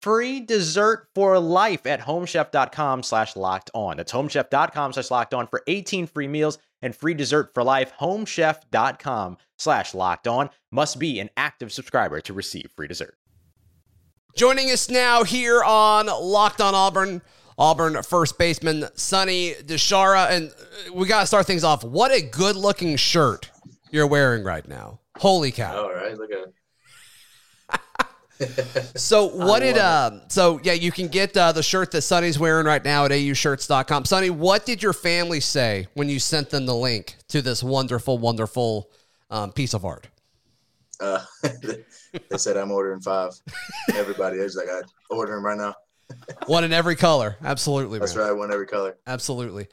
free dessert for life at homechef.com slash locked on. That's homechef.com slash locked on for 18 free meals and free dessert for life. Homechef.com slash locked on must be an active subscriber to receive free dessert. Joining us now here on Locked on Auburn, Auburn first baseman Sonny DiChiara. And uh, we got to start things off. What a good looking shirt you're wearing right now. Holy cow. All right, look at so what did uh so yeah you can get uh, the shirt that Sonny's wearing right now at aushirts.com. Sonny, what did your family say when you sent them the link to this wonderful, wonderful um, piece of art? Uh, they said I'm ordering five. Everybody is like I order them right now. one in every color. Absolutely. That's man. right, one every color. Absolutely.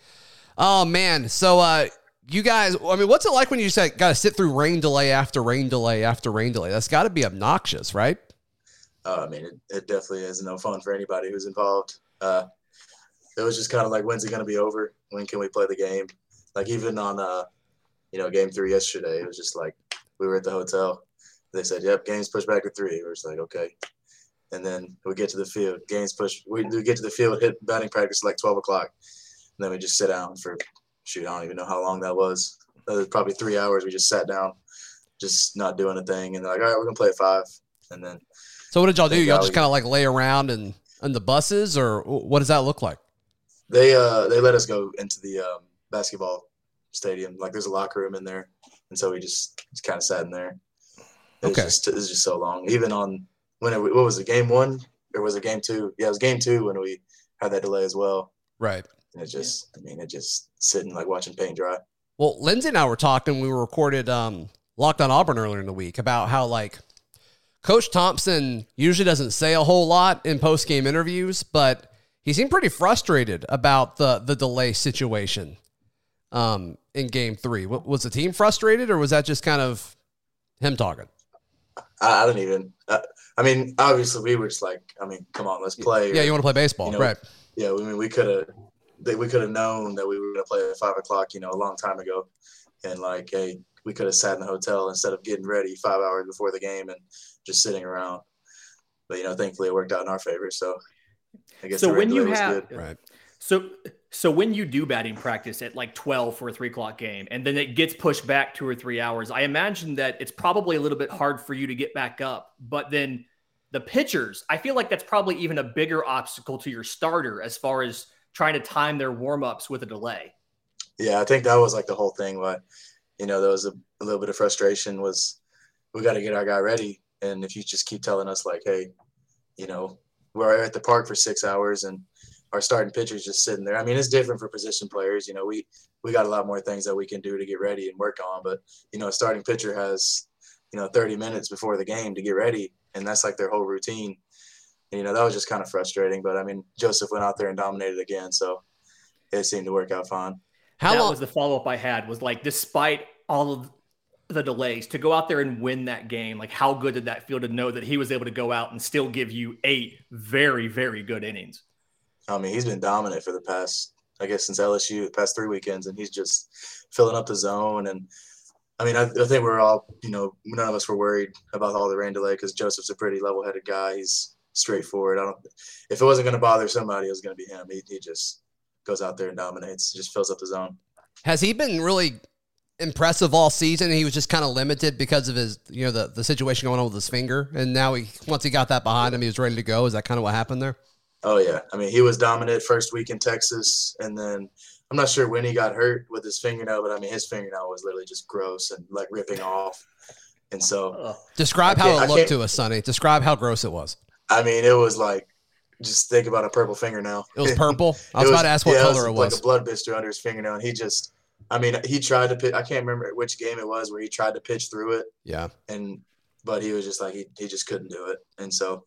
Oh man. So uh you guys, I mean, what's it like when you just got to sit through rain delay after rain delay after rain delay? That's got to be obnoxious, right? Uh, I mean, it, it, definitely is no fun for anybody who's involved. Uh, it was just kind of like, when's it going to be over? When can we play the game? Like even on, uh, you know, game three yesterday, it was just like we were at the hotel. They said, "Yep, game's pushed back to three. We was like, "Okay," and then we get to the field. Games pushed. We, we get to the field, hit batting practice like twelve o'clock, and then we just sit down for shoot. I don't even know how long that was. That was probably three hours. We just sat down, just not doing a thing, and they're like, "All right, we're gonna play at five. And then so what did y'all do? Y'all just kind of like lay around and on the buses, or what does that look like? They uh they let us go into the um, basketball stadium. Like there's a locker room in there, and so we just, just kind of sat in there. It okay. Was just, it was just so long. Even on when it, what was it? Game one or was it game two? Yeah, it was game two when we had that delay as well. Right. And it just, I mean, it just sitting like watching paint dry. Well, Lindsay and I were talking. We were recorded um, Locked on Auburn earlier in the week about how like Coach Thompson usually doesn't say a whole lot in post game interviews, but he seemed pretty frustrated about the the delay situation um, in Game Three. Was the team frustrated, or was that just kind of him talking? I, I don't even. Uh, I mean, obviously, we were just like, I mean, come on, let's play. Yeah, or, you want to play baseball, you know, right? Yeah, I mean, we could have, we could have known that we were going to play at five o'clock, you know, a long time ago, and like, hey, we could have sat in the hotel instead of getting ready five hours before the game and just sitting around. But you know, thankfully it worked out in our favor. So I guess so when you have good. right. So so when you do batting practice at like 12 for a three o'clock game and then it gets pushed back two or three hours, I imagine that it's probably a little bit hard for you to get back up. But then the pitchers, I feel like that's probably even a bigger obstacle to your starter as far as trying to time their warm-ups with a delay. Yeah, I think that was like the whole thing. What you know, there was a, a little bit of frustration was we got to get our guy ready. And if you just keep telling us like, hey, you know, we're at the park for six hours and our starting pitcher's just sitting there. I mean, it's different for position players. You know, we we got a lot more things that we can do to get ready and work on. But you know, a starting pitcher has you know 30 minutes before the game to get ready, and that's like their whole routine. And, you know, that was just kind of frustrating. But I mean, Joseph went out there and dominated again, so it seemed to work out fine. How that long- was the follow up I had was like, despite all of the delays to go out there and win that game like how good did that feel to know that he was able to go out and still give you eight very very good innings i mean he's been dominant for the past I guess since LSU the past three weekends, and he's just filling up the zone. And I mean, I, I think we're all, you know, none of us were worried about all the rain delay because Joseph's a pretty level-headed guy. He's straightforward. I don't. If it wasn't going to bother somebody, it was going to be him. He, he just goes out there and dominates. Just fills up the zone. Has he been really impressive all season? He was just kind of limited because of his, you know, the, the situation going on with his finger. And now he, once he got that behind him, he was ready to go. Is that kind of what happened there? Oh yeah, I mean he was dominant first week in Texas, and then I'm not sure when he got hurt with his fingernail, but I mean his fingernail was literally just gross and like ripping off. And so, describe how it looked to us, Sonny. Describe how gross it was. I mean, it was like just think about a purple fingernail. It was purple. I was, was about to ask what yeah, color it was. Like a blood blister under his fingernail, and he just. I mean, he tried to pitch. I can't remember which game it was where he tried to pitch through it. Yeah. And but he was just like he, he just couldn't do it, and so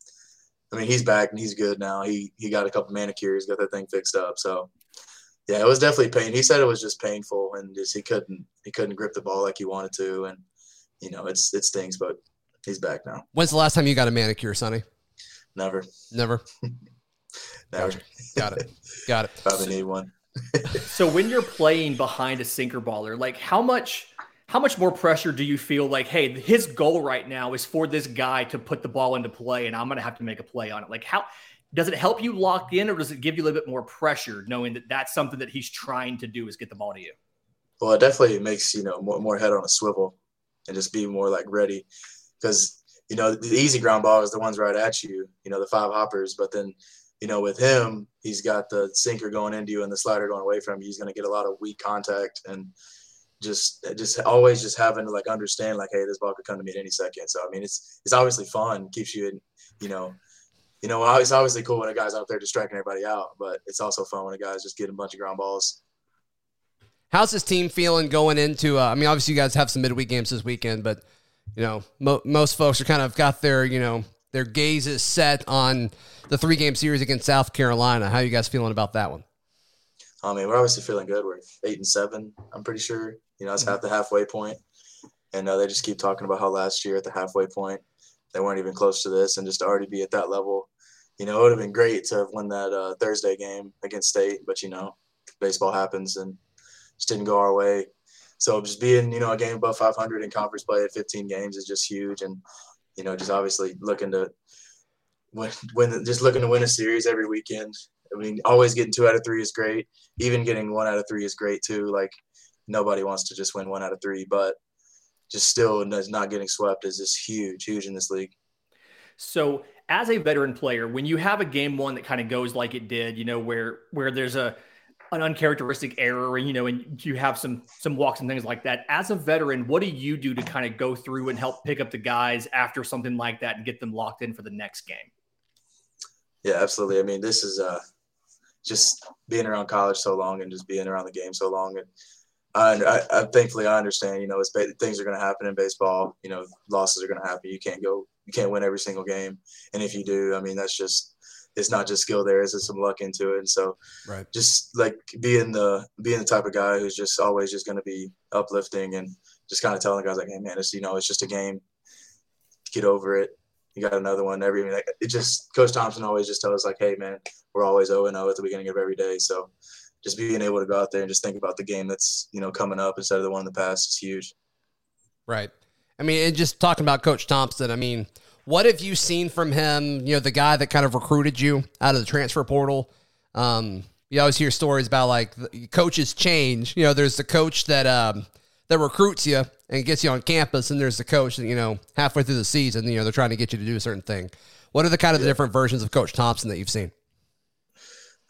I mean, he's back and he's good now. He he got a couple manicures, got that thing fixed up. So yeah, it was definitely pain. He said it was just painful and just he couldn't he couldn't grip the ball like he wanted to, and you know it's it stings, but he's back now. When's the last time you got a manicure, Sonny? Never. Never. Never. Gotcha. Got it. Got it. Probably need one. so when you're playing behind a sinker baller, like how much how much more pressure do you feel like, hey, his goal right now is for this guy to put the ball into play and I'm going to have to make a play on it? Like, how does it help you lock in or does it give you a little bit more pressure knowing that that's something that he's trying to do is get the ball to you? Well, it definitely makes, you know, more, more head on a swivel and just be more like ready because, you know, the easy ground ball is the ones right at you, you know, the five hoppers. But then, you know, with him, he's got the sinker going into you and the slider going away from you. He's going to get a lot of weak contact and, just just always just having to like understand like hey this ball could come to me at any second so i mean it's it's obviously fun keeps you in you know you know it's obviously cool when a guy's out there just striking everybody out but it's also fun when a guy's just getting a bunch of ground balls how's this team feeling going into uh, i mean obviously you guys have some midweek games this weekend but you know mo- most folks are kind of got their you know their gazes set on the three game series against south carolina how are you guys feeling about that one I mean, we're obviously feeling good. We're eight and seven. I'm pretty sure. You know, it's mm-hmm. at the halfway point, and uh, they just keep talking about how last year at the halfway point they weren't even close to this, and just to already be at that level, you know, it would have been great to have won that uh, Thursday game against State, but you know, baseball happens and just didn't go our way. So just being, you know, a game above 500 in conference play at 15 games is just huge, and you know, just obviously looking to win, win just looking to win a series every weekend. I mean, always getting two out of three is great. Even getting one out of three is great too. Like nobody wants to just win one out of three, but just still not getting swept is just huge, huge in this league. So, as a veteran player, when you have a game one that kind of goes like it did, you know, where where there's a an uncharacteristic error, and you know, and you have some some walks and things like that. As a veteran, what do you do to kind of go through and help pick up the guys after something like that and get them locked in for the next game? Yeah, absolutely. I mean, this is uh just being around college so long and just being around the game so long and I, I, I thankfully I understand you know it's things are going to happen in baseball you know losses are going to happen you can't go you can't win every single game and if you do I mean that's just it's not just skill there, is some luck into it. And so right. just like being the being the type of guy who's just always just going to be uplifting and just kind of telling guys like hey man it's you know it's just a game. Get over it. You got another one. Every like it just coach thompson always just tells us like hey man we're always 0 and 0 at the beginning of every day. So just being able to go out there and just think about the game that's you know coming up instead of the one in the past is huge. Right. I mean and just talking about coach thompson i mean what have you seen from him you know the guy that kind of recruited you out of the transfer portal um, you always hear stories about like coaches change you know there's the coach that um, that recruits you and gets you on campus, and there's the coach that you know halfway through the season, you know they're trying to get you to do a certain thing. What are the kind of the different versions of Coach Thompson that you've seen?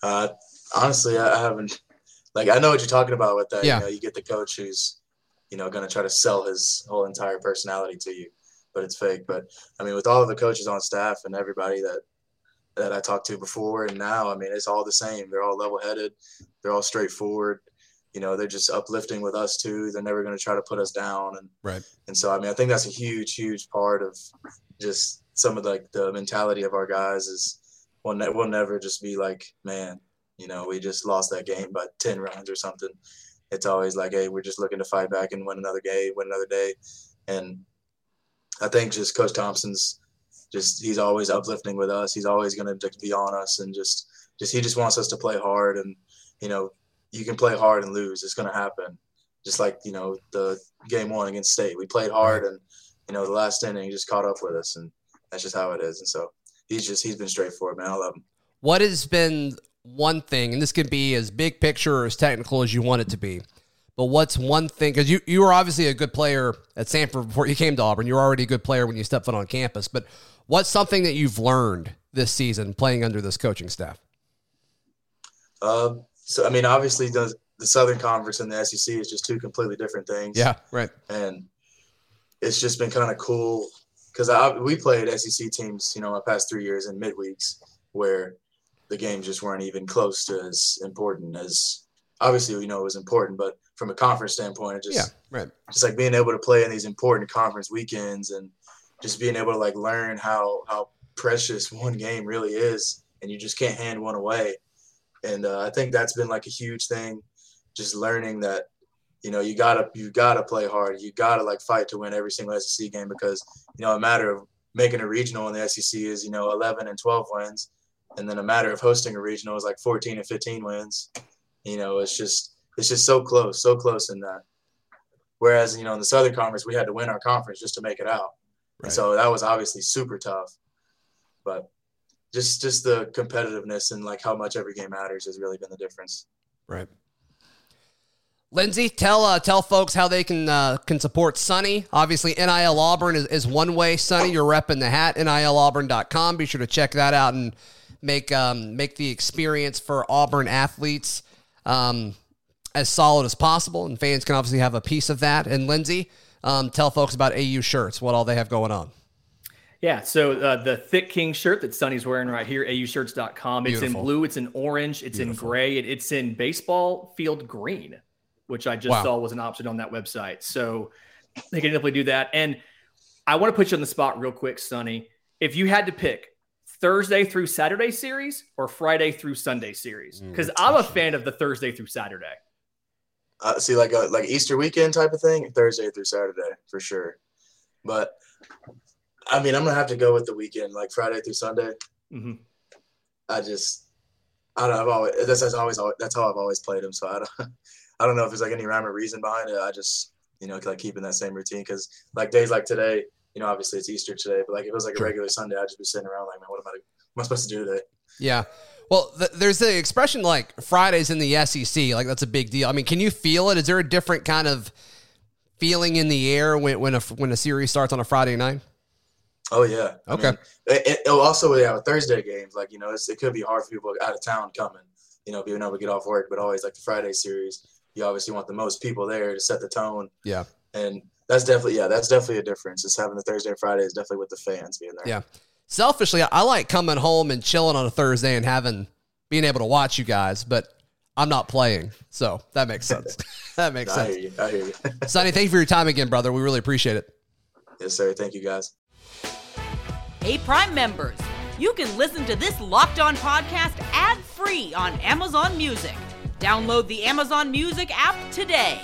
Uh, honestly, I haven't. Like I know what you're talking about with that. Yeah. You know, you get the coach who's, you know, going to try to sell his whole entire personality to you, but it's fake. But I mean, with all of the coaches on staff and everybody that that I talked to before and now, I mean, it's all the same. They're all level-headed. They're all straightforward you know they're just uplifting with us too they're never going to try to put us down and right and so i mean i think that's a huge huge part of just some of like the mentality of our guys is we'll, ne- we'll never just be like man you know we just lost that game by 10 runs or something it's always like hey we're just looking to fight back and win another game win another day and i think just coach thompson's just he's always uplifting with us he's always going to be on us and just just he just wants us to play hard and you know you can play hard and lose. It's going to happen. Just like you know the game one against State, we played hard, and you know the last inning he just caught up with us, and that's just how it is. And so he's just he's been straightforward, man. I love him. What has been one thing, and this can be as big picture or as technical as you want it to be, but what's one thing? Because you you were obviously a good player at Samford before you came to Auburn. You were already a good player when you stepped foot on campus. But what's something that you've learned this season playing under this coaching staff? Um, so I mean, obviously the the Southern Conference and the SEC is just two completely different things. Yeah, right. And it's just been kind of cool because we played SEC teams, you know, my past three years in midweeks where the games just weren't even close to as important as obviously we know it was important, but from a conference standpoint, it just yeah, right. just like being able to play in these important conference weekends and just being able to like learn how how precious one game really is, and you just can't hand one away. And uh, I think that's been like a huge thing just learning that you know you gotta you gotta play hard you gotta like fight to win every single sec game because you know a matter of making a regional in the sec is you know 11 and 12 wins and then a matter of hosting a regional is like 14 and 15 wins you know it's just it's just so close so close in that whereas you know in the southern conference we had to win our conference just to make it out right. and so that was obviously super tough but just just the competitiveness and like how much every game matters has really been the difference right Lindsay, tell uh, tell folks how they can uh, can support Sonny. Obviously, NIL Auburn is, is one way. Sonny, you're repping the hat. NILAuburn.com. Be sure to check that out and make um, make the experience for Auburn athletes um, as solid as possible. And fans can obviously have a piece of that. And Lindsay, um, tell folks about AU shirts. What all they have going on. Yeah, so uh, the Thick King shirt that Sonny's wearing right here, aushirts.com. It's Beautiful. in blue, it's in orange, it's Beautiful. in gray, it's in baseball field green which I just wow. saw was an option on that website. So they can definitely do that. And I want to put you on the spot real quick, Sonny. If you had to pick Thursday through Saturday series or Friday through Sunday series, because mm, I'm a fan of the Thursday through Saturday. Uh, see, like a like Easter weekend type of thing, Thursday through Saturday for sure. But I mean, I'm gonna have to go with the weekend, like Friday through Sunday. Mm-hmm. I just, I don't know. I've always that's, that's always that's how I've always played them. So I don't. I don't know if there's like any rhyme or reason behind it. I just, you know, like keeping that same routine because like days like today, you know, obviously it's Easter today, but like if it was like a regular Sunday, I'd just be sitting around like, man, what am I, what am I supposed to do today? Yeah. Well, th- there's the expression like Fridays in the SEC, like that's a big deal. I mean, can you feel it? Is there a different kind of feeling in the air when when a when a series starts on a Friday night? Oh yeah. Okay. I mean, it, it, oh, also yeah, with Thursday games, like you know, it could be hard for people out of town coming, you know, being able to get off work, but always like the Friday series you obviously want the most people there to set the tone. Yeah. And that's definitely yeah, that's definitely a difference. It's having the Thursday and Friday is definitely with the fans being there. Yeah. Selfishly, I like coming home and chilling on a Thursday and having being able to watch you guys, but I'm not playing, so that makes sense. that makes no, sense. I hear you. I hear you. Sonny, thank you for your time again, brother. We really appreciate it. Yes, sir. Thank you, guys. Hey, Prime members, you can listen to this Locked On podcast ad free on Amazon Music. Download the Amazon Music app today.